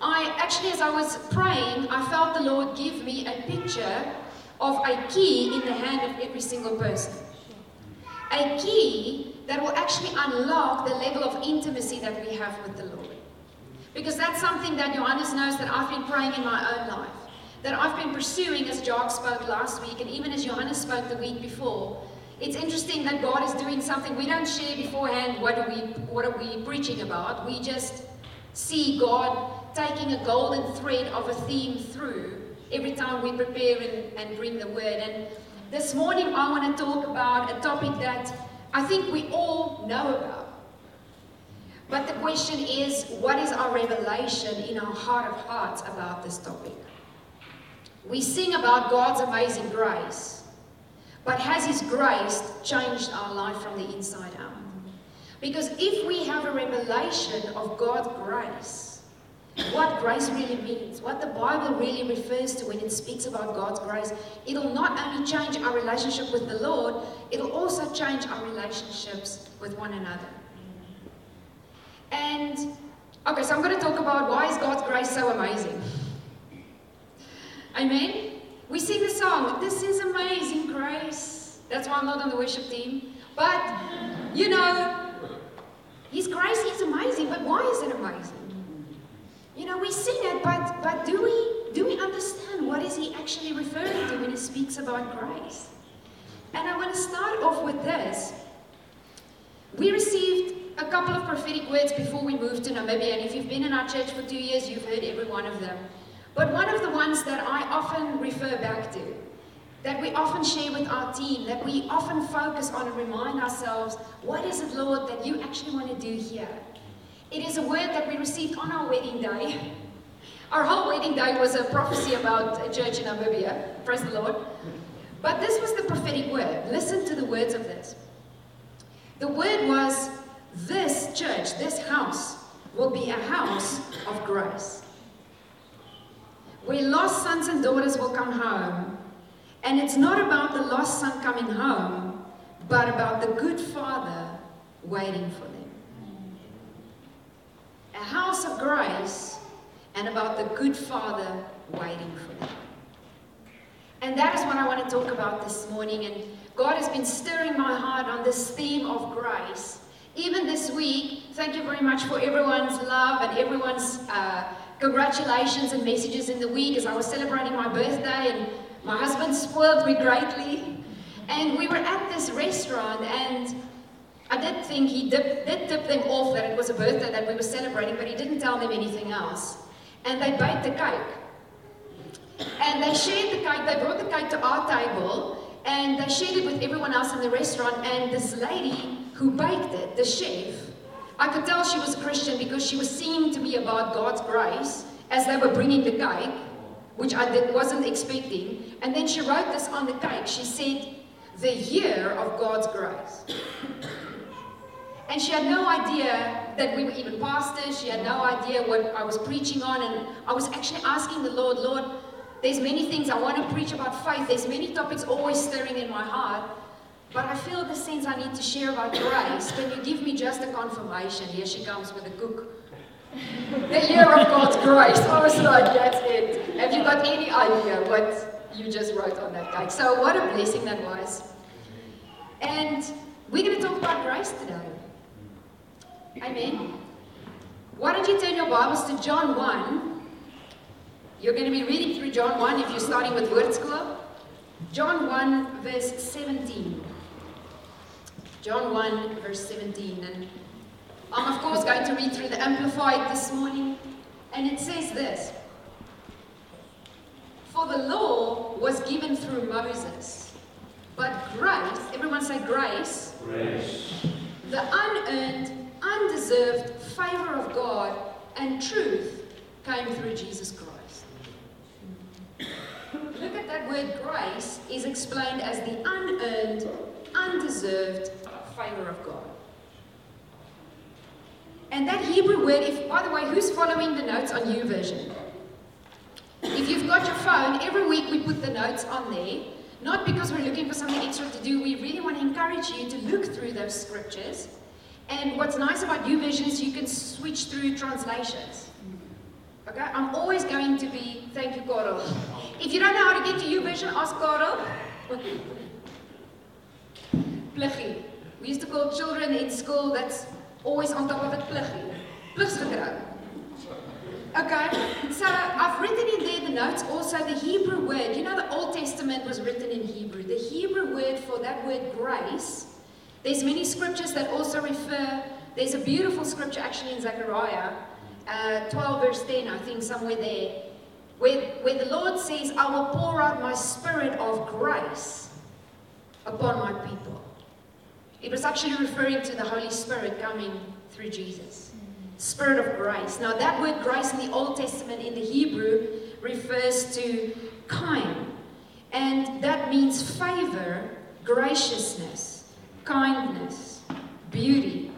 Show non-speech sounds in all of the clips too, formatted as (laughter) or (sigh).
I actually, as I was praying, I felt the Lord give me a picture of a key in the hand of every single person. A key that will actually unlock the level of intimacy that we have with the Lord. Because that's something that Johannes knows that I've been praying in my own life. That I've been pursuing as Jock spoke last week, and even as Johannes spoke the week before. It's interesting that God is doing something. We don't share beforehand what are we what are we preaching about. We just see God taking a golden thread of a theme through every time we prepare and, and bring the word. And this morning I want to talk about a topic that I think we all know about. But the question is, what is our revelation in our heart of hearts about this topic? We sing about God's amazing grace, but has His grace changed our life from the inside out? Because if we have a revelation of God's grace, what grace really means, what the Bible really refers to when it speaks about God's grace, it'll not only change our relationship with the Lord, it'll also change our relationships with one another. And, okay, so I'm going to talk about why is God's grace so amazing. Amen? We sing the song, This is Amazing Grace. That's why I'm not on the worship team. But, you know, His grace is amazing, but why is it amazing? You know, we sing it, but, but do, we, do we understand what is he actually referring to when he speaks about grace? And I want to start off with this. We received a couple of prophetic words before we moved to Namibia, and if you've been in our church for two years, you've heard every one of them. But one of the ones that I often refer back to, that we often share with our team, that we often focus on and remind ourselves, what is it, Lord, that you actually want to do here? It is a word that we received on our wedding day. Our whole wedding day was a prophecy about a church in Namibia. Praise the Lord. But this was the prophetic word. Listen to the words of this. The word was this church, this house, will be a house of grace. Where lost sons and daughters will come home. And it's not about the lost son coming home, but about the good father waiting for them a house of grace, and about the good Father waiting for them. And that is what I want to talk about this morning. And God has been stirring my heart on this theme of grace. Even this week, thank you very much for everyone's love and everyone's uh, congratulations and messages in the week as I was celebrating my birthday. And my husband spoiled me greatly. And we were at this restaurant, and I did think he did, did tip them off that it was a birthday that we were celebrating, but he didn't tell them anything else. And they baked the cake. And they shared the cake, they brought the cake to our table, and they shared it with everyone else in the restaurant. And this lady who baked it, the chef, I could tell she was a Christian because she was singing to me about God's grace as they were bringing the cake, which I did, wasn't expecting. And then she wrote this on the cake. She said, The year of God's grace. And she had no idea that we were even pastors. She had no idea what I was preaching on. And I was actually asking the Lord, Lord, there's many things I want to preach about faith. There's many topics always stirring in my heart. But I feel the sense I need to share about grace. Can you give me just a confirmation? Here she comes with a cook. the year of God's grace. Oh, I was like, that's it. Have you got any idea what you just wrote on that cake? So what a blessing that was. And we're going to talk about grace today. Amen. Why don't you turn your Bibles to John 1? You're going to be reading through John 1 if you're starting with Word School. John 1, verse 17. John 1, verse 17. And I'm, of course, going to read through the Amplified this morning. And it says this For the law was given through Moses, but grace, everyone say grace, grace. the unearned undeserved favor of God and truth came through Jesus Christ. Look at that word grace is explained as the unearned, undeserved favor of God. And that Hebrew word, if by the way, who's following the notes on YouVersion? If you've got your phone, every week we put the notes on there. Not because we're looking for something extra to do, we really want to encourage you to look through those scriptures and what's nice about YouVersion is you can switch through translations. Okay? I'm always going to be, thank you, Carl. If you don't know how to get to YouVersion, ask Carl. Pliggy. We used to call children in school that's always on top of it pliggy. Pligsvertrou. Okay, so I've written in there the notes also the Hebrew word. You know, the Old Testament was written in Hebrew. The Hebrew word for that word grace, there's many scriptures that also refer, there's a beautiful scripture actually in Zechariah uh, 12, verse 10, I think, somewhere there, where, where the Lord says, I will pour out my spirit of grace upon my people. It was actually referring to the Holy Spirit coming through Jesus. Spirit of grace. Now, that word grace in the Old Testament, in the Hebrew, refers to kind. And that means favor, graciousness, kindness, beauty,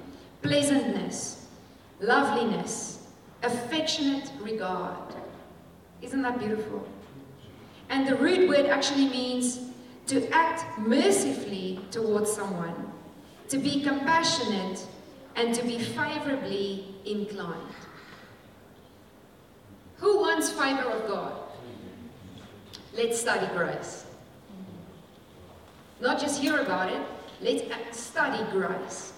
pleasantness, loveliness, affectionate regard. Isn't that beautiful? And the root word actually means to act mercifully towards someone, to be compassionate, and to be favorably inclined. Who wants favor of God? Let's study grace. Not just hear about it, let's study grace.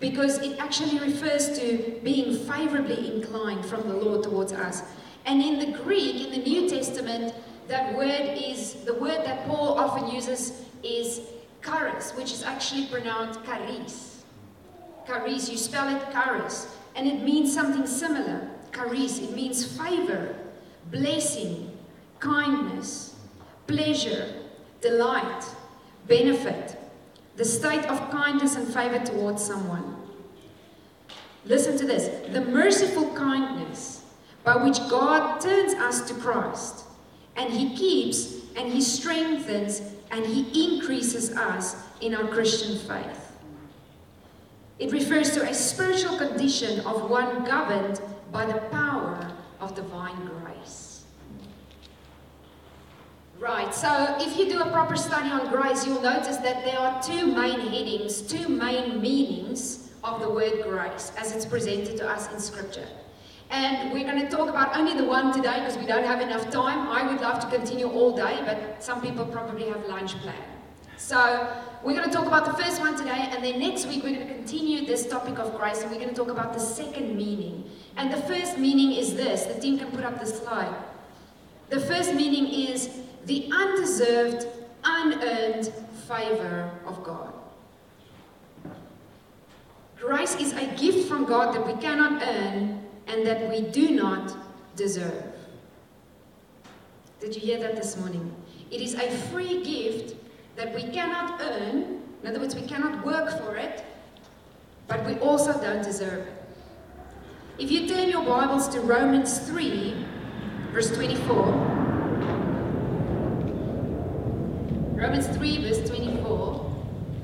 Because it actually refers to being favorably inclined from the Lord towards us. And in the Greek, in the New Testament, that word is, the word that Paul often uses is charis, which is actually pronounced charis. Charis, you spell it charis. And it means something similar. Charis, it means favor, blessing, kindness, pleasure, delight, benefit, the state of kindness and favor towards someone. Listen to this the merciful kindness by which God turns us to Christ, and He keeps and He strengthens and He increases us in our Christian faith. It refers to a spiritual condition of one governed by the power of divine grace. Right, so if you do a proper study on grace, you'll notice that there are two main headings, two main meanings of the word grace as it's presented to us in Scripture. And we're going to talk about only the one today because we don't have enough time. I would love to continue all day, but some people probably have lunch planned. So we're going to talk about the first one today, and then next week we're going to continue this topic of grace, and we're going to talk about the second meaning. And the first meaning is this the team can put up the slide. The first meaning is the undeserved, unearned favor of God. Grace is a gift from God that we cannot earn and that we do not deserve. Did you hear that this morning? It is a free gift that we cannot earn. In other words, we cannot work for it, but we also don't deserve it. If you turn your Bibles to Romans 3, verse 24. Romans 3, verse 24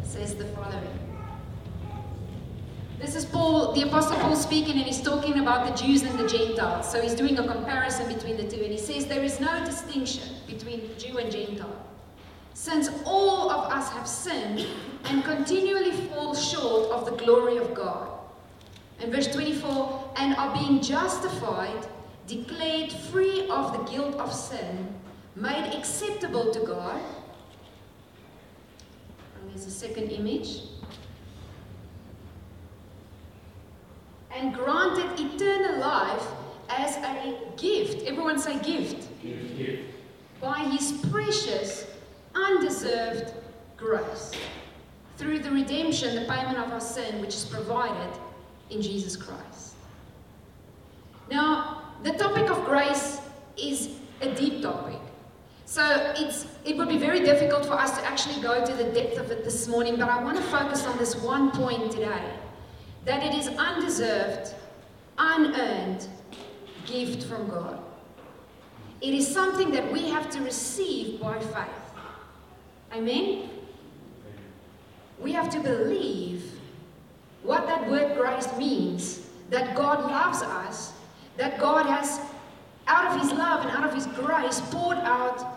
says the following. This is Paul, the Apostle Paul speaking, and he's talking about the Jews and the Gentiles. So he's doing a comparison between the two, and he says there is no distinction between Jew and Gentile. Since all of us have sinned and continually fall short of the glory of God. And verse 24, and are being justified, declared free of the guilt of sin, made acceptable to God there's a second image. And granted eternal life as a gift. Everyone say gift. Gift, gift. By his precious, undeserved grace. Through the redemption, the payment of our sin, which is provided in Jesus Christ. Now, the topic of grace is a deep topic. So it's, it would be very difficult for us to actually go to the depth of it this morning, but I want to focus on this one point today that it is undeserved, unearned gift from God. It is something that we have to receive by faith. Amen? We have to believe what that word grace means that God loves us, that God has out of his love and out of his grace, poured out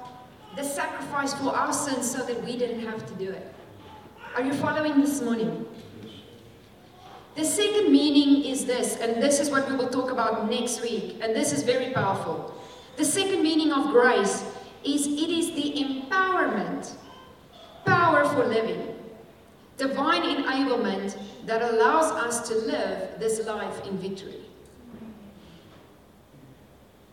the sacrifice for our sins so that we didn't have to do it. Are you following this morning? The second meaning is this, and this is what we will talk about next week, and this is very powerful. The second meaning of grace is it is the empowerment, power for living, divine enablement that allows us to live this life in victory.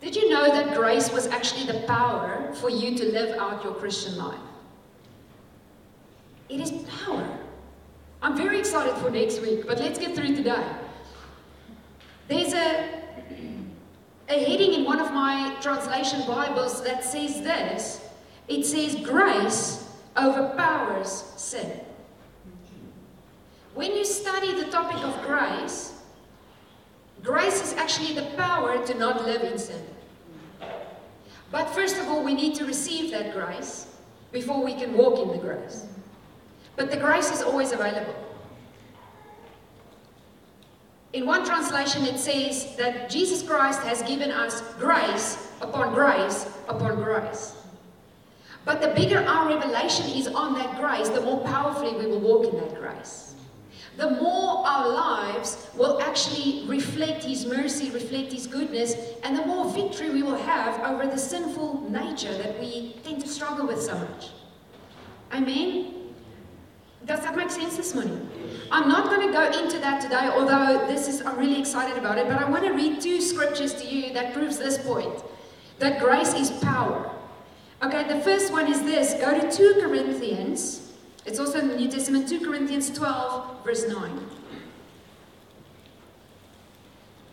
Did you know that grace was actually the power for you to live out your Christian life? It is power. I'm very excited for next week, but let's get through today. There's a, a heading in one of my translation Bibles that says this it says, Grace overpowers sin. When you study the topic of grace, grace is actually the power to not live in sin. But first of all, we need to receive that grace before we can walk in the grace. But the grace is always available. In one translation, it says that Jesus Christ has given us grace upon grace upon grace. But the bigger our revelation is on that grace, the more powerfully we will walk in that grace. The more our lives will actually reflect His mercy, reflect His goodness, and the more victory we will have over the sinful nature that we tend to struggle with so much. Amen? Does that make sense this morning? I'm not going to go into that today, although this is I'm really excited about it, but I want to read two scriptures to you that proves this point. That grace is power. Okay, the first one is this. Go to 2 Corinthians. It's also in the New Testament, 2 Corinthians 12, verse 9.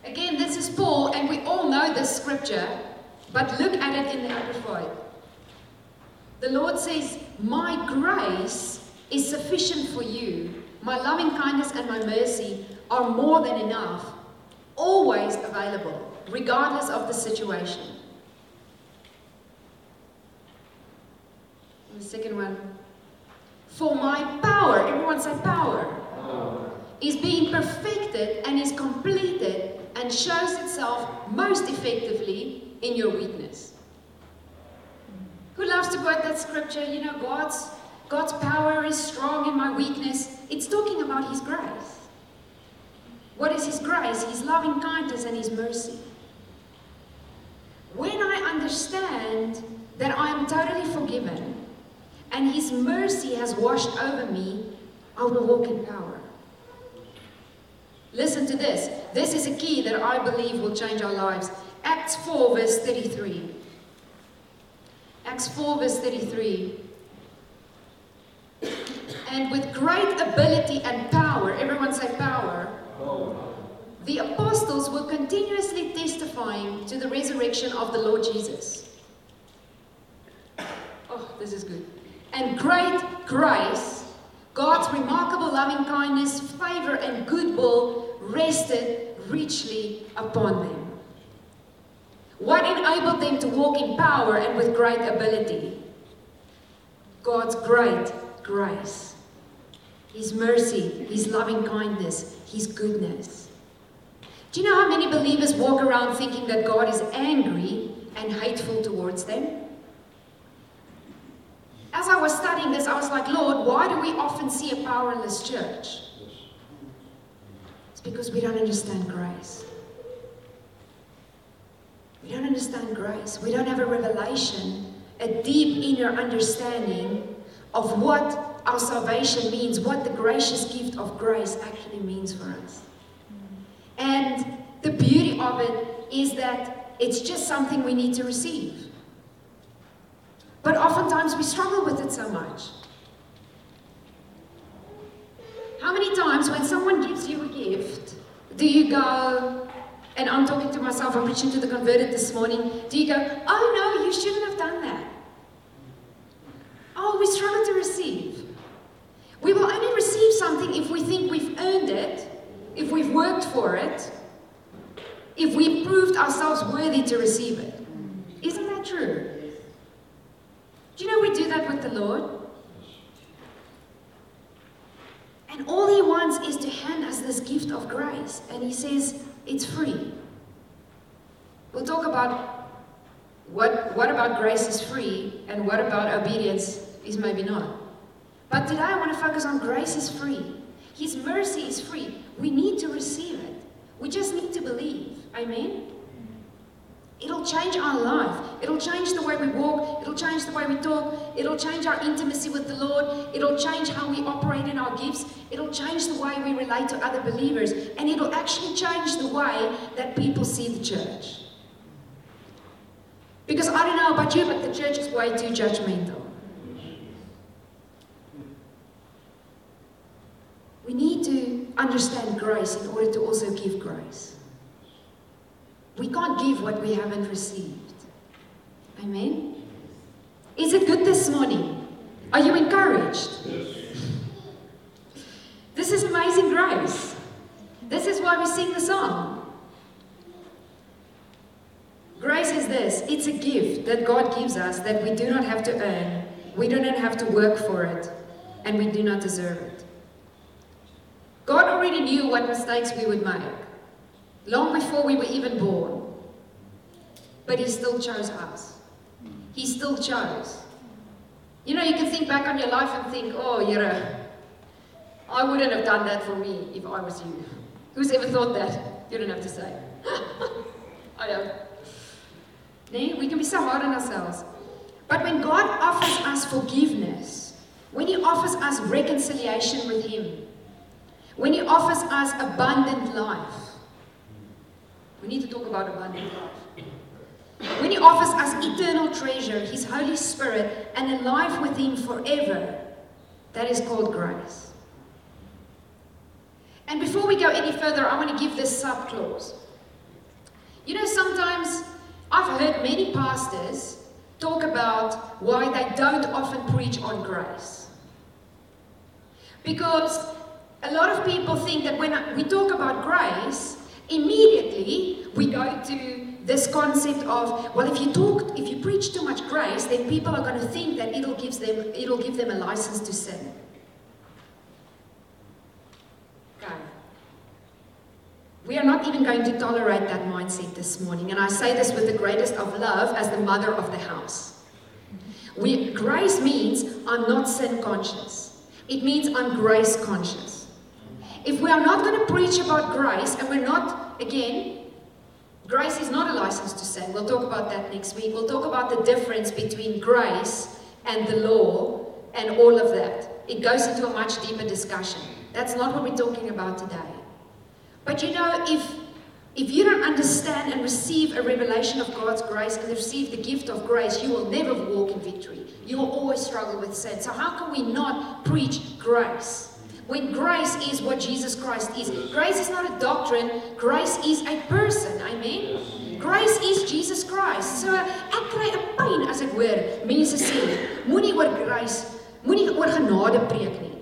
Again, this is Paul, and we all know this scripture, but look at it in the Amplified. The Lord says, My grace is sufficient for you. My loving kindness and my mercy are more than enough, always available, regardless of the situation. And the second one. For my power, everyone say power, power, is being perfected and is completed and shows itself most effectively in your weakness. Who loves to quote that scripture? You know, God's God's power is strong in my weakness. It's talking about His grace. What is His grace? His loving kindness and His mercy. When I understand that I am totally forgiven and His mercy has washed over me, I will walk in power. Listen to this. This is a key that I believe will change our lives. Acts 4, verse 33. Acts 4, verse 33. And with great ability and power, everyone say power, the apostles were continuously testifying to the resurrection of the Lord Jesus. Oh, this is good. And great grace, God's remarkable loving kindness, favor, and goodwill rested richly upon them. What enabled them to walk in power and with great ability? God's great grace, His mercy, His loving kindness, His goodness. Do you know how many believers walk around thinking that God is angry and hateful towards them? As I was studying this, I was like, Lord, why do we often see a powerless church? It's because we don't understand grace. We don't understand grace. We don't have a revelation, a deep inner understanding of what our salvation means, what the gracious gift of grace actually means for us. And the beauty of it is that it's just something we need to receive. But oftentimes we struggle with it so much. How many times when someone gives you a gift, do you go, and I'm talking to myself, I'm preaching to the converted this morning, do you go, oh no, you shouldn't have done that? Oh, we struggle to receive. We will only receive something if we think we've earned it, if we've worked for it, if we've proved ourselves worthy to receive it. Isn't that true? Do you know we do that with the Lord? And all He wants is to hand us this gift of grace. And He says, it's free. We'll talk about what, what about grace is free and what about obedience is maybe not. But today I want to focus on grace is free. His mercy is free. We need to receive it. We just need to believe. Amen? It'll change our life. It'll change the way we walk. It'll change the way we talk. It'll change our intimacy with the Lord. It'll change how we operate in our gifts. It'll change the way we relate to other believers. And it'll actually change the way that people see the church. Because I don't know about you, but the church is way too judgmental. We need to understand grace in order to also give grace. We can't give what we haven't received. Amen? Is it good this morning? Are you encouraged? Yes. This is amazing grace. This is why we sing the song. Grace is this it's a gift that God gives us that we do not have to earn, we do not have to work for it, and we do not deserve it. God already knew what mistakes we would make long before we were even born. But He still chose us. He still chose. You know, you can think back on your life and think, oh, you know, I wouldn't have done that for me if I was you. Who's ever thought that? You don't have to say. (laughs) I don't. Nee? We can be so hard on ourselves. But when God offers us forgiveness, when He offers us reconciliation with Him, when He offers us abundant life, we need to talk about abundant life. When He offers us eternal treasure, His Holy Spirit, and a life with Him forever, that is called grace. And before we go any further, I want to give this sub clause. You know, sometimes I've heard many pastors talk about why they don't often preach on grace. Because a lot of people think that when we talk about grace, immediately we go to this concept of well if you talk if you preach too much grace then people are going to think that it'll give them it'll give them a license to sin. We are not even going to tolerate that mindset this morning and i say this with the greatest of love as the mother of the house. We, grace means i'm not sin conscious. It means i'm grace conscious. If we are not going to preach about grace and we're not, again, grace is not a license to sin. We'll talk about that next week. We'll talk about the difference between grace and the law and all of that. It goes into a much deeper discussion. That's not what we're talking about today. But you know, if if you don't understand and receive a revelation of God's grace and receive the gift of grace, you will never walk in victory. You will always struggle with sin. So, how can we not preach grace? When grace is what Jesus Christ is. Grace is not a doctrine, grace is a person. Amen. Grace is Jesus Christ. So ek kry 'n pyn as ek hoor mense sê, moenie oor grace, moenie oor genade preek nie.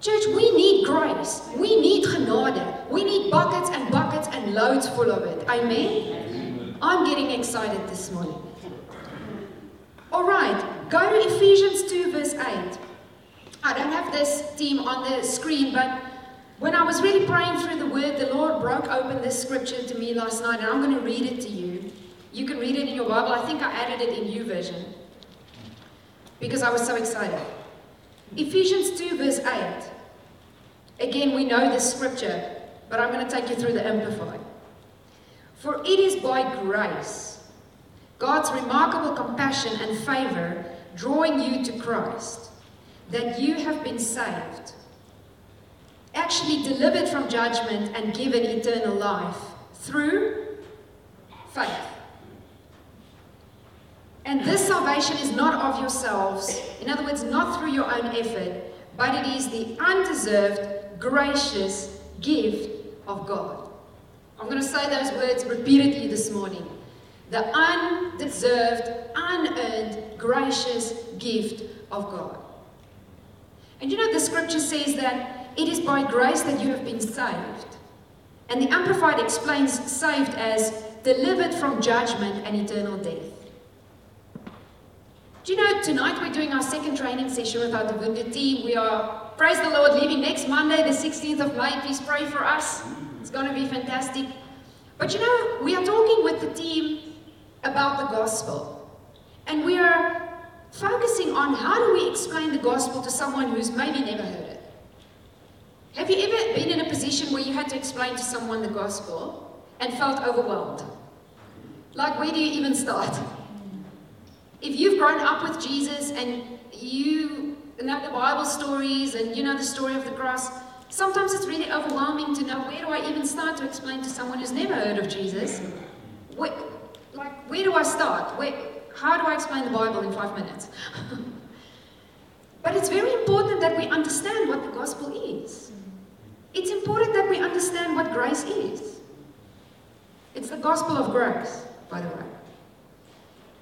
Church, we need grace. We need genade. We need buckets and buckets and loads full of it. Amen. I'm getting excited this morning. All right, go to Ephesians 2 verse 8. I don't have this team on the screen, but when I was really praying through the word, the Lord broke open this scripture to me last night, and I'm going to read it to you. You can read it in your Bible. I think I added it in YouVersion because I was so excited. Ephesians 2, verse 8. Again, we know this scripture, but I'm going to take you through the Amplified. For it is by grace, God's remarkable compassion and favor, drawing you to Christ that you have been saved, actually delivered from judgment and given eternal life through faith. And this salvation is not of yourselves, in other words, not through your own effort, but it is the undeserved, gracious gift of God. I'm going to say those words repeatedly this morning. The undeserved, unearned, gracious gift of God. And you know, the scripture says that it is by grace that you have been saved. And the Amplified explains saved as delivered from judgment and eternal death. Do you know, tonight we're doing our second training session with our Devunda team. We are, praise the Lord, leaving next Monday, the 16th of May. Please pray for us. It's going to be fantastic. But you know, we are talking with the team about the gospel. And we are focusing on how do we explain the gospel to someone who's maybe never heard it. Have you ever been in a position where you had to explain to someone the gospel and felt overwhelmed. Like, where do you even start? If you've grown up with Jesus and you know the Bible stories and you know the story of the cross, sometimes it's really overwhelming to know where do I even start to explain to someone who's never heard of Jesus? Where, like, where do I start? Where, how do I explain the Bible in five minutes? (laughs) but it's very important that we understand what the gospel is. It's important that we understand what grace is. It's the gospel of grace, by the way.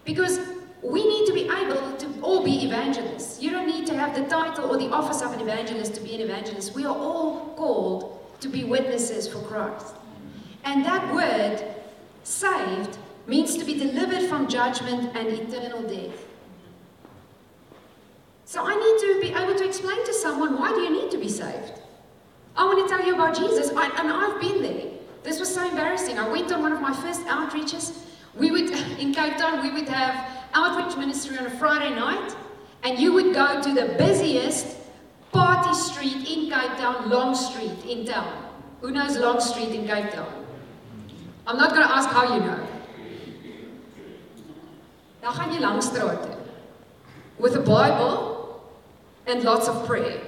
Because we need to be able to all be evangelists. You don't need to have the title or the office of an evangelist to be an evangelist. We are all called to be witnesses for Christ. And that word, saved, means to be delivered from judgment and eternal death. So I need to be able to explain to someone why do you need to be saved? I want to tell you about Jesus, I, and I've been there. This was so embarrassing. I went on one of my first outreaches. We would, (laughs) in Cape Town, we would have outreach ministry on a Friday night, and you would go to the busiest party street in Cape Town, Long Street in town. Who knows Long Street in Cape Town? I'm not going to ask how you know. Dan gaan jy langs strate with a Bible and lots of prayer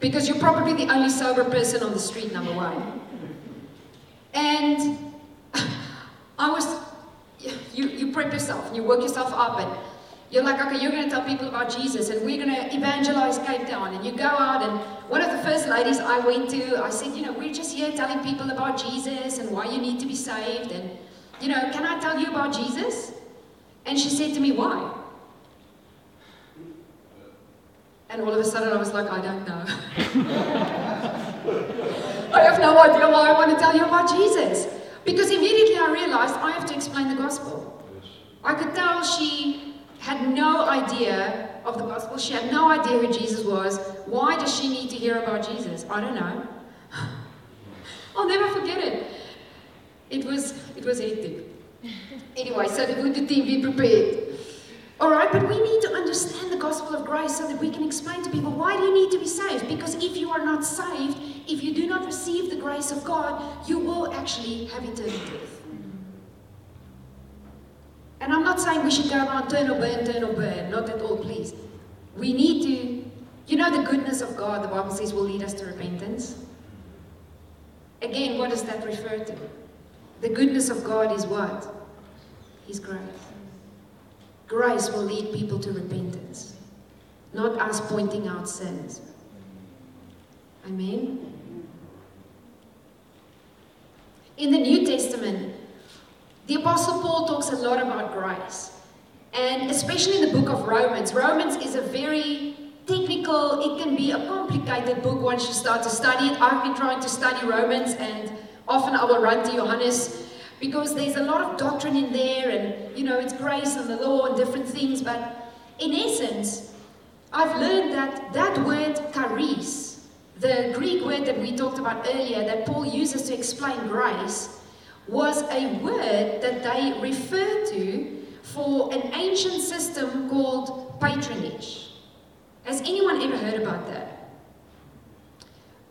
because you're probably the only sober person on the street number 1. And (laughs) I was you, you prep yourself and you work yourself up and you're like, okay, you're going to tell people about Jesus and we're going to evangelize Cape Town. And you go out and one of the first ladies I went to, I said, you know, we're just here telling people about Jesus and why you need to be saved. And, you know, can I tell you about Jesus? And she said to me, why? And all of a sudden I was like, I don't know. (laughs) I have no idea why I want to tell you about Jesus. Because immediately I realized I have to explain the gospel. I could tell she had no idea of the gospel. She had no idea who Jesus was. Why does she need to hear about Jesus? I don't know. (laughs) I'll never forget it. It was it was hectic. (laughs) Anyway, so the team be prepared. All right, but we need to understand the gospel of grace so that we can explain to people why do you need to be saved? Because if you are not saved, if you do not receive the grace of God, you will actually have eternal death. And I'm not saying we should go around turn or burn, turn or burn, not at all, please. We need to, you know, the goodness of God, the Bible says, will lead us to repentance. Again, what does that refer to? The goodness of God is what? His grace. Grace will lead people to repentance, not us pointing out sins. Amen. In the New Testament, the Apostle Paul talks a lot about grace. And especially in the book of Romans. Romans is a very technical, it can be a complicated book once you start to study it. I've been trying to study Romans, and often I will run to Johannes because there's a lot of doctrine in there and you know it's grace and the law and different things but in essence i've learned that that word charis the greek word that we talked about earlier that paul uses to explain grace was a word that they referred to for an ancient system called patronage. Has anyone ever heard about that?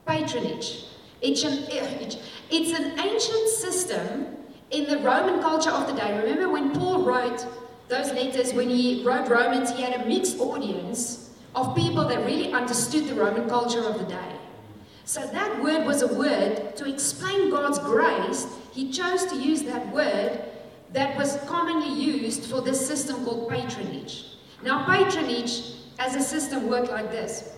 Patronage it's an, it's an ancient system in the Roman culture of the day, remember when Paul wrote those letters, when he wrote Romans, he had a mixed audience of people that really understood the Roman culture of the day. So that word was a word to explain God's grace. He chose to use that word that was commonly used for this system called patronage. Now, patronage as a system worked like this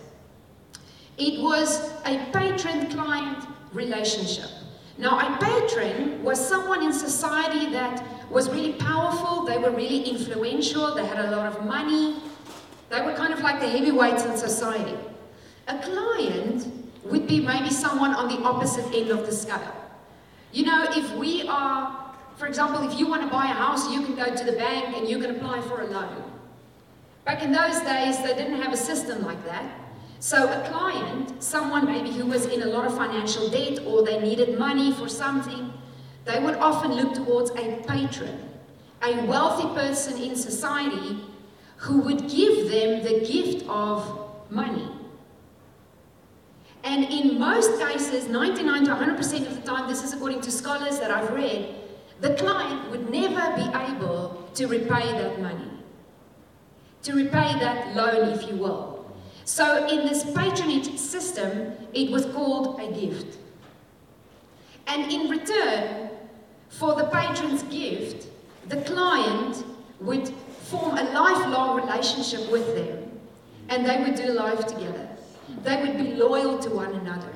it was a patron client relationship. Now, a patron was someone in society that was really powerful, they were really influential, they had a lot of money, they were kind of like the heavyweights in society. A client would be maybe someone on the opposite end of the scale. You know, if we are, for example, if you want to buy a house, you can go to the bank and you can apply for a loan. Back in those days, they didn't have a system like that. So a client, someone maybe who was in a lot of financial debt or they needed money for something, they would often look towards a patron, a wealthy person in society who would give them the gift of money. And in most cases, 99 to 100% of the time, this is according to scholars that I've read, the client would never be able to repay that money, to repay that loan, if you will. So in this patronage system, it was called a gift. And in return for the patron's gift, the client would form a lifelong relationship with them and they would do life together. They would be loyal to one another.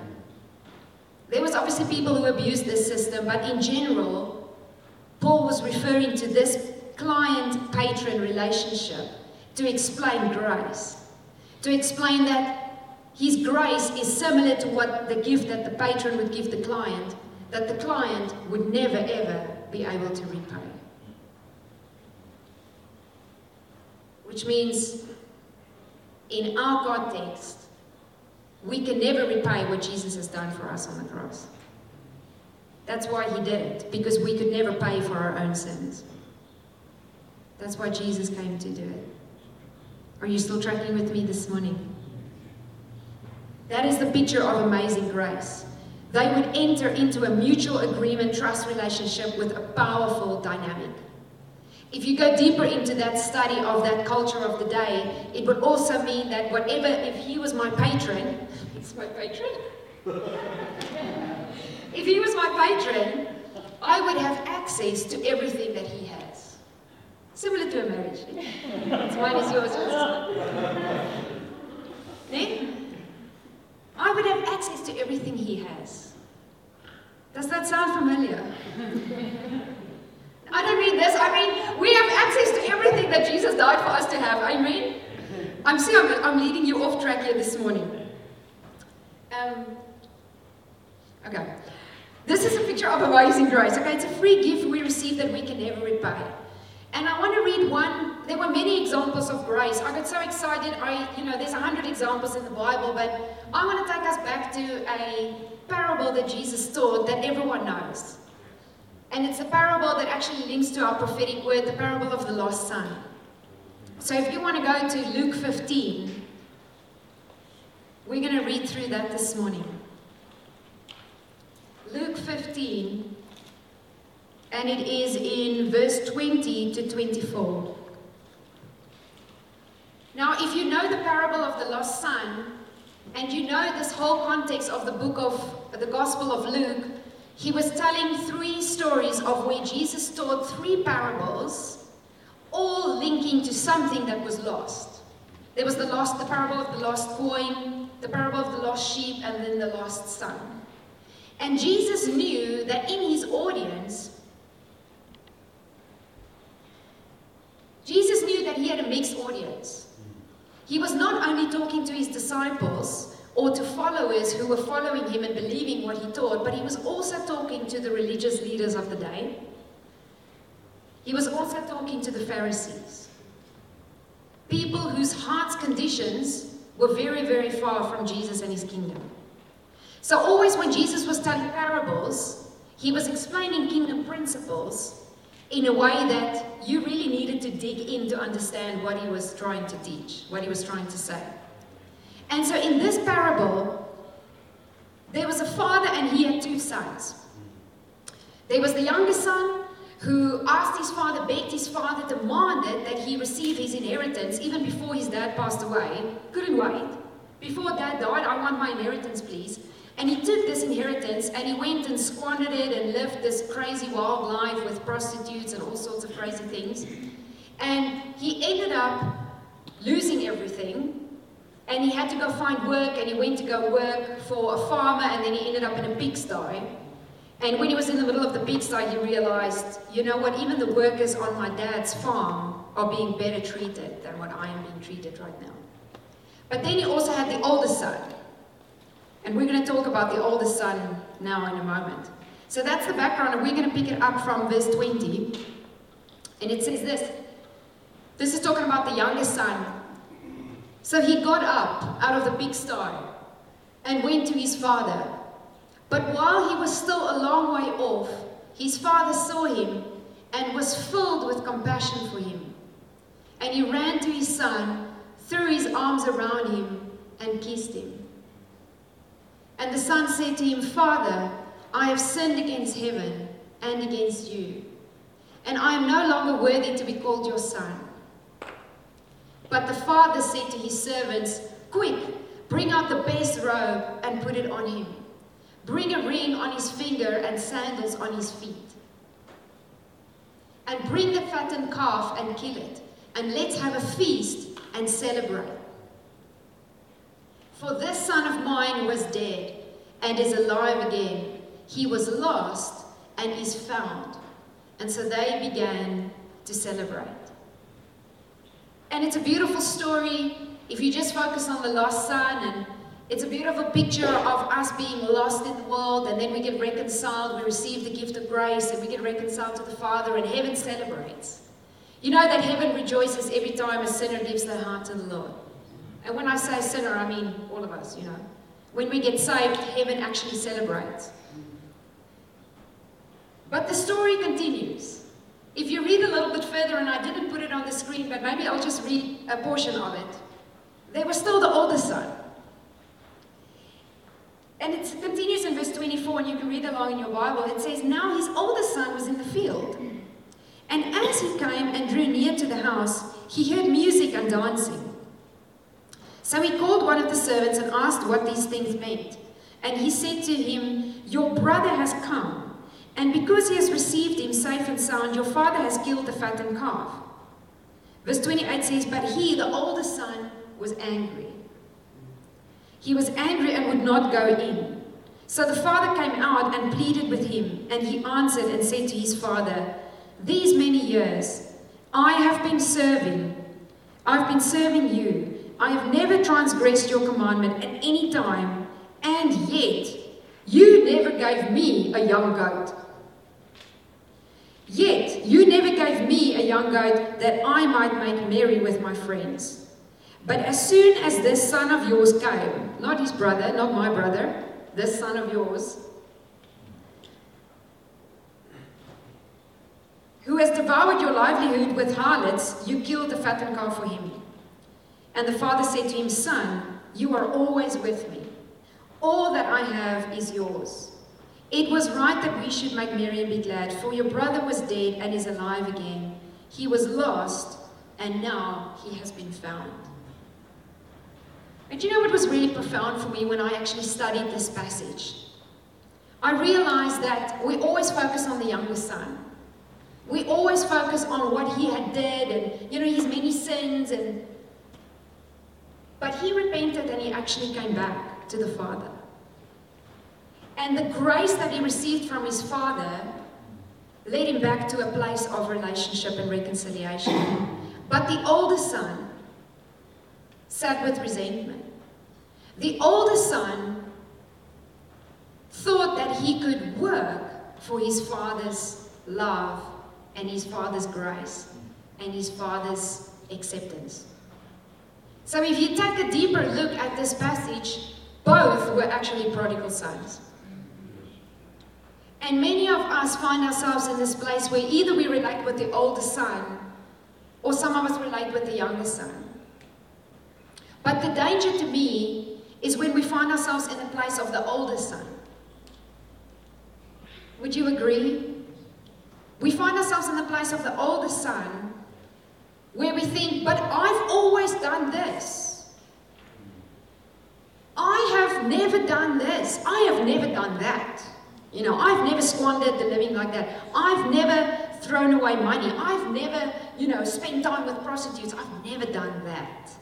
There was obviously people who abused this system, but in general, Paul was referring to this client-patron relationship to explain grace. To explain that his grace is similar to what the gift that the patron would give the client, that the client would never ever be able to repay. Which means, in our context, we can never repay what Jesus has done for us on the cross. That's why he did it, because we could never pay for our own sins. That's why Jesus came to do it. Are you still tracking with me this morning? That is the picture of amazing grace. They would enter into a mutual agreement trust relationship with a powerful dynamic. If you go deeper into that study of that culture of the day, it would also mean that whatever, if he was my patron, (laughs) it's my patron. (laughs) if he was my patron, I would have access to everything that he has. Similar to a marriage. It's mine is yours, yours I would have access to everything he has. Does that sound familiar? I don't mean this. I mean, we have access to everything that Jesus died for us to have. Amen? I'm see, I'm, I'm leading you off track here this morning. Um, okay. This is a picture of amazing grace. Okay, it's a free gift we receive that we can never repay. And I want to read one. There were many examples of grace. I got so excited. I, you know, there's a hundred examples in the Bible, but I want to take us back to a parable that Jesus taught that everyone knows. And it's a parable that actually links to our prophetic word, the parable of the lost son. So if you want to go to Luke 15, we're going to read through that this morning. Luke 15, and it is in verse 20 to 24. Now, if you know the parable of the lost son, and you know this whole context of the book of the Gospel of Luke, he was telling three stories of where Jesus taught three parables, all linking to something that was lost. There was the lost, the parable of the lost coin, the parable of the lost sheep, and then the lost son. And Jesus knew that in his audience, Jesus knew that he had a mixed audience. He was not only talking to his disciples, or to followers who were following him and believing what he taught, but he was also talking to the religious leaders of the day. He was also talking to the Pharisees. People whose heart's conditions were very, very far from Jesus and his kingdom. So, always when Jesus was telling parables, he was explaining kingdom principles in a way that you really needed to dig in to understand what he was trying to teach, what he was trying to say. And so in this parable, there was a father and he had two sons. There was the younger son who asked his father, begged his father, demanded that he receive his inheritance even before his dad passed away. Couldn't wait. Before dad died, I want my inheritance, please. And he took this inheritance and he went and squandered it and lived this crazy wild life with prostitutes and all sorts of crazy things. And he ended up losing everything and he had to go find work and he went to go work for a farmer and then he ended up in a pigsty. And when he was in the middle of the pigsty, he realized, you know what, even the workers on my dad's farm are being better treated than what I am being treated right now. But then he also had the older son. And we're going to talk about the oldest son now in a moment. So that's the background, and we're going to pick it up from verse 20. And it says this this is talking about the youngest son so he got up out of the big pigsty and went to his father. But while he was still a long way off, his father saw him and was filled with compassion for him. And he ran to his son, threw his arms around him, and kissed him. And the son said to him, Father, I have sinned against heaven and against you, and I am no longer worthy to be called your son. But the father said to his servants, Quick, bring out the best robe and put it on him. Bring a ring on his finger and sandals on his feet. And bring the fattened calf and kill it, and let's have a feast and celebrate. For this son of mine was dead and is alive again. He was lost and is found. And so they began to celebrate. And it's a beautiful story if you just focus on the lost son and it's a beautiful picture of us being lost in the world and then we get reconciled, we receive the gift of grace and we get reconciled to the Father and heaven celebrates. You know that heaven rejoices every time a sinner gives their heart to the Lord. And when I say sinner, I mean all of us, you know. When we get saved, heaven actually celebrates. But the story continues. If you read a little bit further, and I didn't put it on the screen, but maybe I'll just read a portion of it. There was still the older son. And it continues in verse 24, and you can read along in your Bible. It says, Now his older son was in the field. And as he came and drew near to the house, he heard music and dancing. So he called one of the servants and asked what these things meant. And he said to him, Your brother has come, and because he has received him safe and sound, your father has killed the fattened calf. Verse 28 says, But he, the older son, was angry. He was angry and would not go in. So the father came out and pleaded with him, and he answered and said to his father, These many years I have been serving, I've been serving you. I have never transgressed your commandment at any time, and yet you never gave me a young goat. Yet you never gave me a young goat that I might make merry with my friends. But as soon as this son of yours came, not his brother, not my brother, this son of yours, who has devoured your livelihood with harlots, you killed the fattened calf for him. And the father said to him, Son, you are always with me. All that I have is yours. It was right that we should make and be glad, for your brother was dead and is alive again. He was lost, and now he has been found. And you know what was really profound for me when I actually studied this passage? I realized that we always focus on the younger son. We always focus on what he had did and, you know, his many sins. And... But he repented and he actually came back to the Father. And the grace that he received from his Father led him back to a place of relationship and reconciliation. But the older son, sat with resentment. The older son thought that he could work for his father's love and his father's grace and his father's acceptance. So if you take a deeper look at this passage, both were actually prodigal sons. And many of us find ourselves in this place where either we relate with the older son or some of us relate with the younger son. But the danger to me is when we find ourselves in the place of the older son. Would you agree? We find ourselves in the place of the older son where we think, but I've always done this. I have never done this. I have never done that. You know, I've never squandered the living like that. I've never thrown away money. I've never, you know, spent time with prostitutes. I've never done that.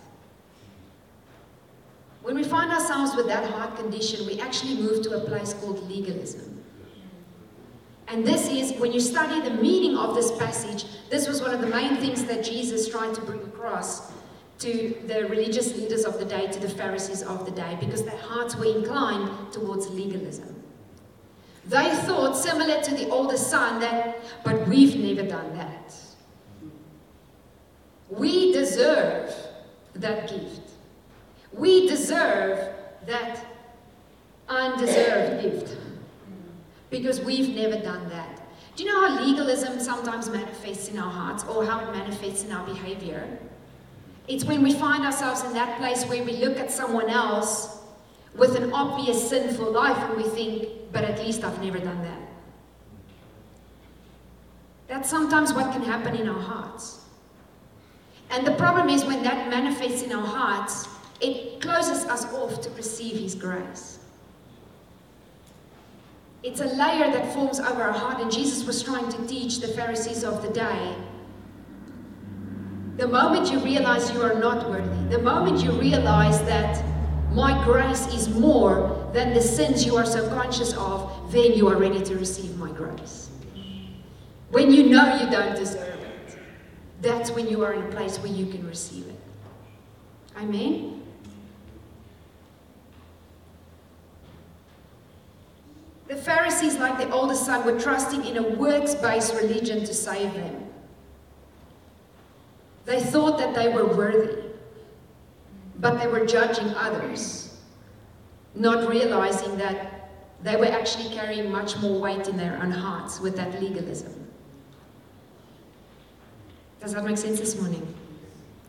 When we find ourselves with that heart condition, we actually move to a place called legalism. And this is, when you study the meaning of this passage, this was one of the main things that Jesus tried to bring across to the religious leaders of the day, to the Pharisees of the day, because their hearts were inclined towards legalism. They thought, similar to the older son, that, but we've never done that. We deserve that gift. We deserve that undeserved gift because we've never done that. Do you know how legalism sometimes manifests in our hearts or how it manifests in our behavior? It's when we find ourselves in that place where we look at someone else, with an obvious sinful life and we think, but at least I've never done that. That's sometimes what can happen in our hearts. And the problem is when that manifests in our hearts, it closes us off to receive His grace. It's a layer that forms over our heart, and Jesus was trying to teach the Pharisees of the day. The moment you realize you are not worthy, the moment you realize that my grace is more than the sins you are so conscious of, then you are ready to receive my grace. When you know you don't deserve it, that's when you are in a place where you can receive it. Amen? The Pharisees, like the older son, were trusting in a works based religion to save them. They thought that they were worthy, but they were judging others, not realizing that they were actually carrying much more weight in their own hearts with that legalism. Does that make sense this morning?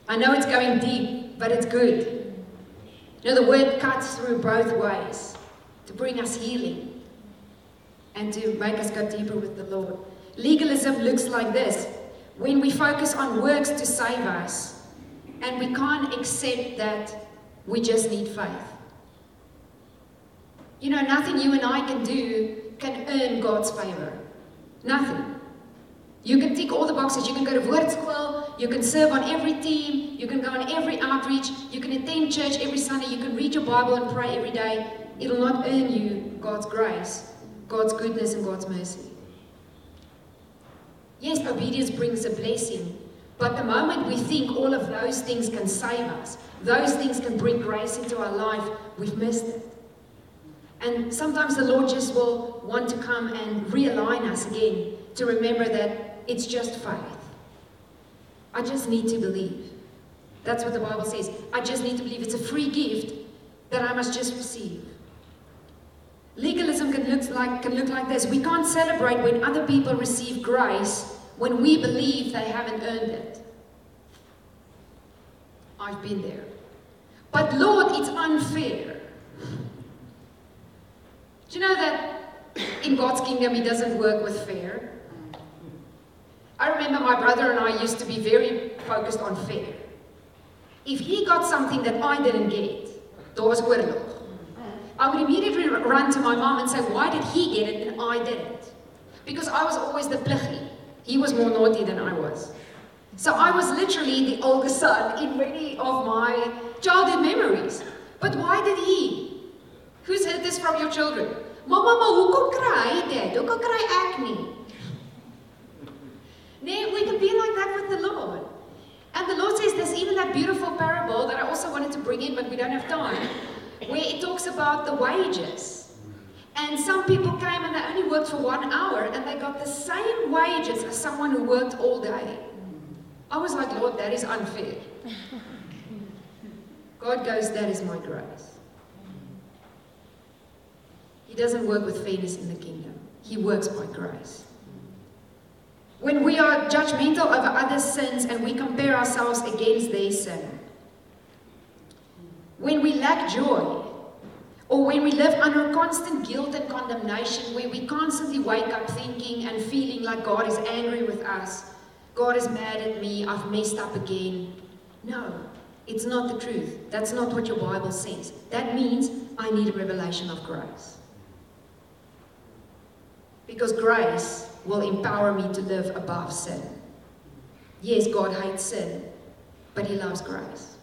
I know it's going deep, but it's good. You know, the word cuts through both ways to bring us healing and to make us go deeper with the Lord. Legalism looks like this when we focus on works to save us and we can't accept that we just need faith. You know, nothing you and I can do can earn God's favor. Nothing. You can tick all the boxes. You can go to word school. You can serve on every team. You can go on every outreach. You can attend church every Sunday. You can read your Bible and pray every day. It'll not earn you God's grace, God's goodness, and God's mercy. Yes, obedience brings a blessing. But the moment we think all of those things can save us, those things can bring grace into our life, we've missed it. And sometimes the Lord just will want to come and realign us again to remember that it's just faith. I just need to believe. That's what the Bible says. I just need to believe. It's a free gift that I must just receive. Can look like, can look like this. We can't celebrate when other people receive grace when we believe they haven't earned it. I've been there. But Lord, it's unfair. Do you know that in God's kingdom He doesn't work with fair? I remember my brother and I used to be very focused on fair. If he got something that I didn't get, there was oorlog. I would immediately run to my mom and say, why did he get it and I didn't? Because I was always the pliggy. He was more naughty than I was. So I was literally the older son in many of my childhood memories. But why did he? Who's heard this from your children? Mama, kry hy dit? Hoekom kry ek nie? Nee, we can be like that with the Lord. And the Lord says there's even that beautiful parable that I also wanted to bring in, but we don't have time where it talks about the wages. And some people came and they only worked for one hour and they got the same wages as someone who worked all day. I was like, Lord, that is unfair. (laughs) God goes, that is my grace. He doesn't work with fairness in the kingdom. He works by grace. When we are judgmental over other sins and we compare ourselves against their sin, when we lack joy, or when we live under constant guilt and condemnation, where we constantly wake up thinking and feeling like God is angry with us, God is mad at me, I've messed up again. No, it's not the truth. That's not what your Bible says. That means I need a revelation of grace. Because grace will empower me to live above sin. Yes, God hates sin, but He loves grace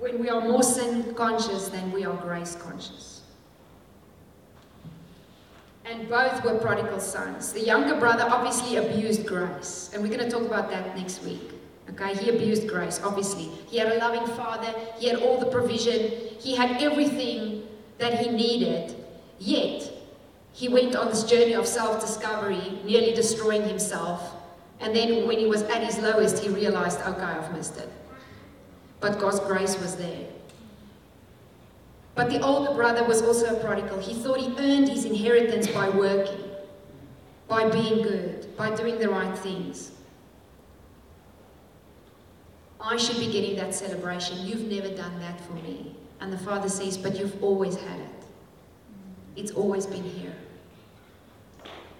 when we are more sin conscious than we are grace conscious. And both were prodigal sons. The younger brother obviously abused grace, and we're going to talk about that next week. Okay, he abused grace, obviously. He had a loving father, he had all the provision, he had everything that he needed, yet he went on this journey of self discovery, nearly destroying himself. And then, when he was at his lowest, he realized, oh, okay, I've missed it but God's grace was there. But the older brother was also a prodigal. He thought he earned his inheritance by working, by being good, by doing the right things. I should be getting that celebration. You've never done that for me. And the Father says, But you've always had it. It's always been here.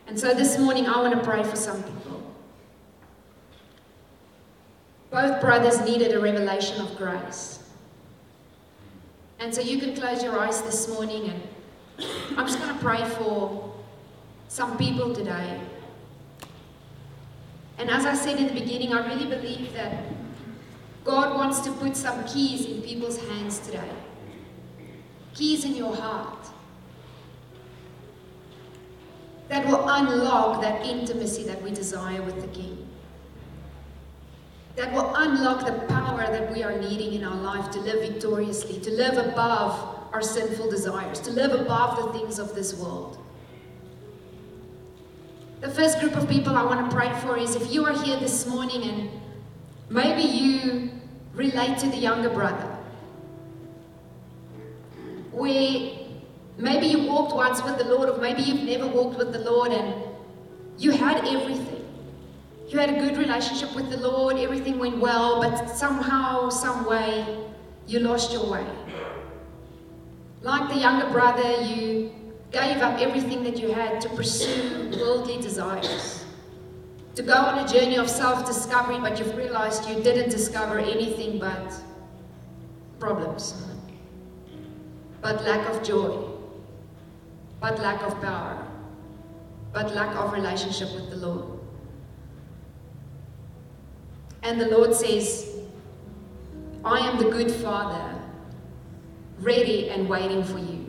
And so this morning, I want to pray for some people. Both brothers needed a revelation of grace. And so you can close your eyes this morning, and I'm just going to pray for some people today. And as I said in the beginning, I really believe that God wants to put some keys in people's hands today. Keys in your heart that will unlock that intimacy that we desire with the King. That will unlock the power that we are needing in our life to live victoriously, to live above our sinful desires, to live above the things of this world. The first group of people I want to pray for is if you are here this morning and maybe you relate to the younger brother, where maybe you walked once with the Lord, or maybe you've never walked with the Lord and you had everything. You had a good relationship with the Lord, everything went well, but somehow, some way, you lost your way. Like the younger brother, you gave up everything that you had to pursue worldly desires. To go on a journey of self discovery, but you've realized you didn't discover anything but problems, but lack of joy, but lack of power, but lack of relationship with the Lord. And the Lord says, I am the good Father, ready and waiting for you.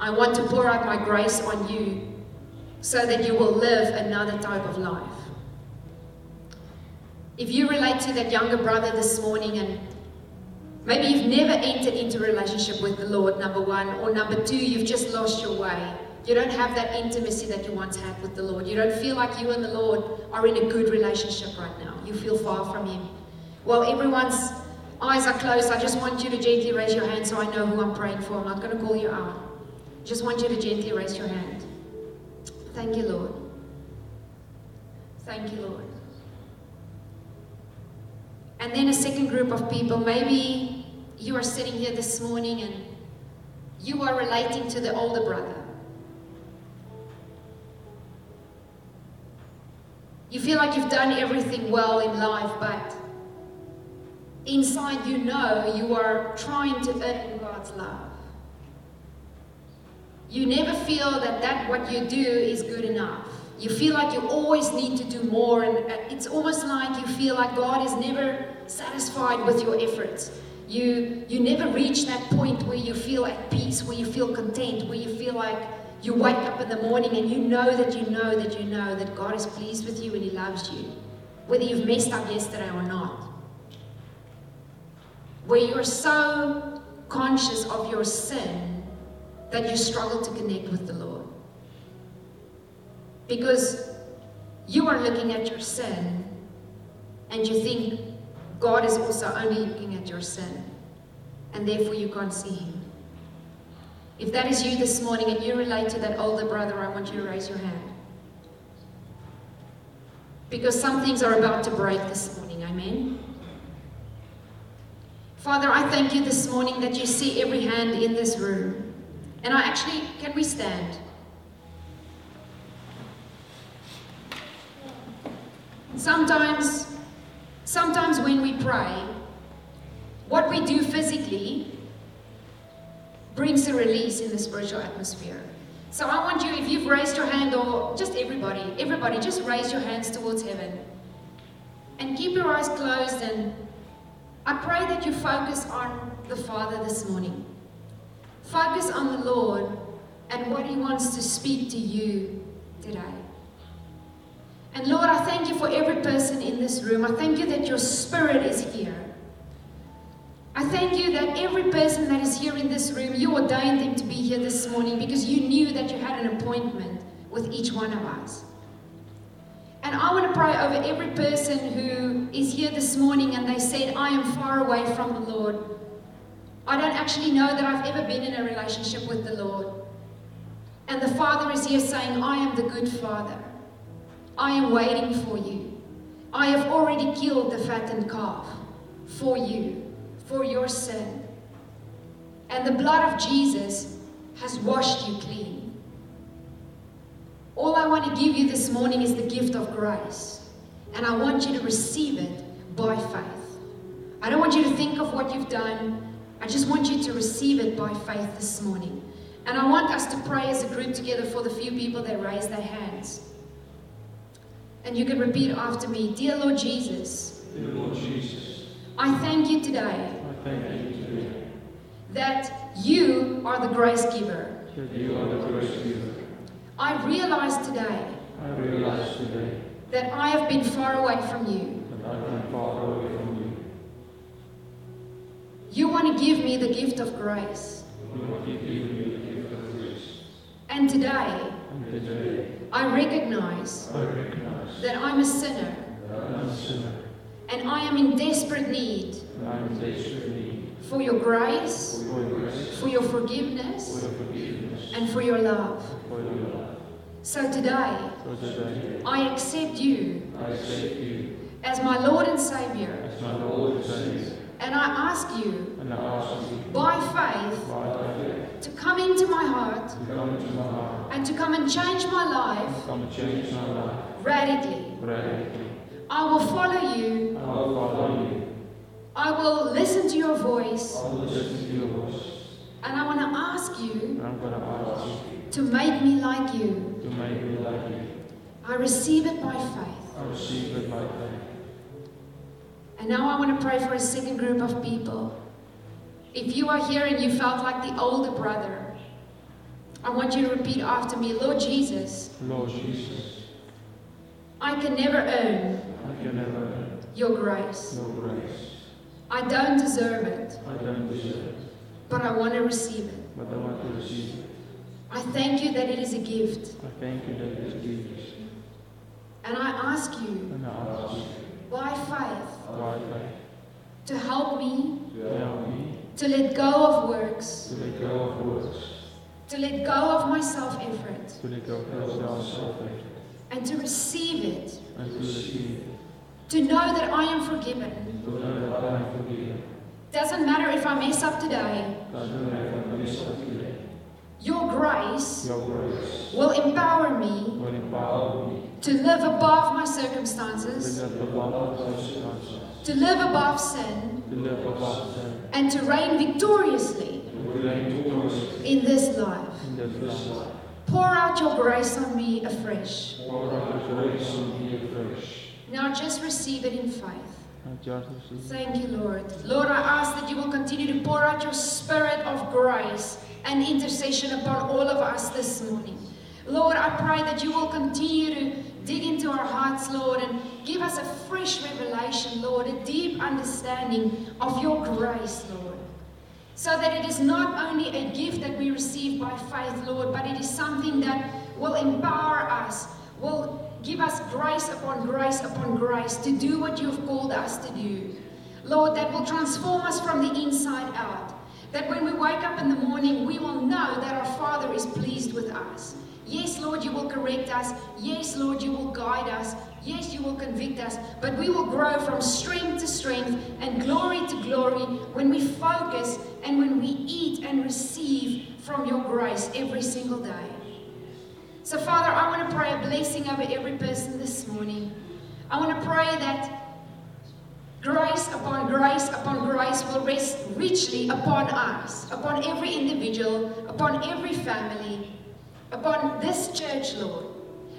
I want to pour out my grace on you so that you will live another type of life. If you relate to that younger brother this morning and maybe you've never entered into a relationship with the Lord, number one, or number two, you've just lost your way. You don't have that intimacy that you once had with the Lord. You don't feel like you and the Lord are in a good relationship right now. You feel far from Him. While everyone's eyes are closed, I just want you to gently raise your hand so I know who I'm praying for. I'm not going to call you out. Just want you to gently raise your hand. Thank you, Lord. Thank you, Lord. And then a second group of people, maybe you are sitting here this morning and you are relating to the older brother. You feel like you've done everything well in life, but inside you know you are trying to earn God's love. You never feel that that what you do is good enough. You feel like you always need to do more, and uh, it's almost like you feel like God is never satisfied with your efforts. You you never reach that point where you feel at peace, where you feel content, where you feel like you wake up in the morning and you know that you know that you know that God is pleased with you and He loves you, whether you've messed up yesterday or not. Where you're so conscious of your sin that you struggle to connect with the Lord. Because you are looking at your sin and you think God is also only looking at your sin, and therefore you can't see Him. If that is you this morning and you relate to that older brother, I want you to raise your hand. Because some things are about to break this morning. Amen. Father, I thank you this morning that you see every hand in this room. And I actually, can we stand? Sometimes, sometimes when we pray, what we do physically brings a release in the spiritual atmosphere. So I want you, if you've raised your hand, or just everybody, everybody, just raise your hands towards heaven. And keep your eyes closed, and I pray that you focus on the Father this morning. Focus on the Lord and what He wants to speak to you today. And Lord, I thank you for every person in this room. I thank you that your Spirit is here. I thank you that every person that is here in this room, you ordained them to be here this morning because you knew that you had an appointment with each one of us. And I want to pray over every person who is here this morning and they said, I am far away from the Lord. I don't actually know that I've ever been in a relationship with the Lord. And the Father is here saying, I am the good Father. I am waiting for you. I have already killed the fattened calf for you, for your sin. And the blood of Jesus has washed you clean. All I want to give you this morning is the gift of grace. And I want you to receive it by faith. I don't want you to think of what you've done. I just want you to receive it by faith this morning. And I want us to pray as a group together for the few people that raise their hands. And you can repeat after me Dear Lord Jesus, Dear Lord Jesus, I thank you today thank you today that you are the grace giver. that you are the grace giver. I realize today I realize today that I have been far away from you. that I've been far away from you. You want to give me the gift of grace. You have given me the gift of grace. And today, And today I recognize I recognize that I'm a sinner that I am a sinner and I am in desperate need I am in desperate need for your grace, for your grace, for your for forgiveness, your forgiveness, and for your love. for your love. So today, So today I accept you I accept you as my Lord and Savior, Lord and Savior, and I ask you, and I ask you by faith, by faith to come into my heart to come into my heart, and to come and change my life change my life radically. radically. I will follow you. I will follow you. I will listen to your voice. I will listen to your voice. And I want to ask you I'm going to ask you to make me like you. to make me like you. I receive it by faith. I receive it by faith. And now I want to pray for a second group of people. If you are here and you felt like the older brother, I want you to repeat after me Lord Jesus, Lord Jesus, I can never earn can never your grace. your grace. I don't deserve it, I don't deserve it, but I want to receive it. but I want to receive it. I thank you that it is a gift. I thank you that it is given. And I ask you, And I ask you, by faith, by faith, to help me to help me to let go of works, to let go of works, to let go of my self effort, to let go of self-effort, and to receive it, and to receive it. To know that I am forgiven. To know that I am forgiven. Doesn't matter if I mess up today, Doesn't matter if I miss up today. your grace Your grace will empower me will empower me to live above my to circumstances, live above circumstances, to live above sin, to live above sin, and to reign victoriously to reign victoriously in this life. in this life. Pour out your grace on me afresh. Pour out your grace on me afresh. Now just receive it in faith. I just receive Thank you, Lord. Lord, I ask that you will continue to pour out your spirit of grace and intercession upon all of us this morning. Lord, I pray that you will continue to dig into our hearts, Lord, and give us a fresh revelation, Lord, a deep understanding of your grace, Lord. So that it is not only a gift that we receive by faith, Lord, but it is something that will empower us, will give us grace upon grace upon grace to do what you have called us to do. Lord, that will transform us from the inside out. That when we wake up in the morning, we will know that our Father is pleased with us. Yes, Lord, you will correct us. Yes, Lord, you will guide us. Yes, you will convict us. But we will grow from strength to strength and glory to glory when we focus and when we eat and receive from your grace every single day. So, Father, I want to pray a blessing over every person this morning. I want to pray that grace upon grace upon grace will rest richly upon us, upon every individual, upon every family, upon this church, Lord.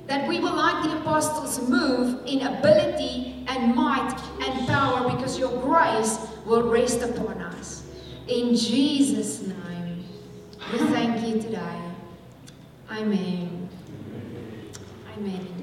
That we will, like the apostles, move in ability and might and power because your grace will rest upon us. In Jesus' name, we thank you today. Amen animated.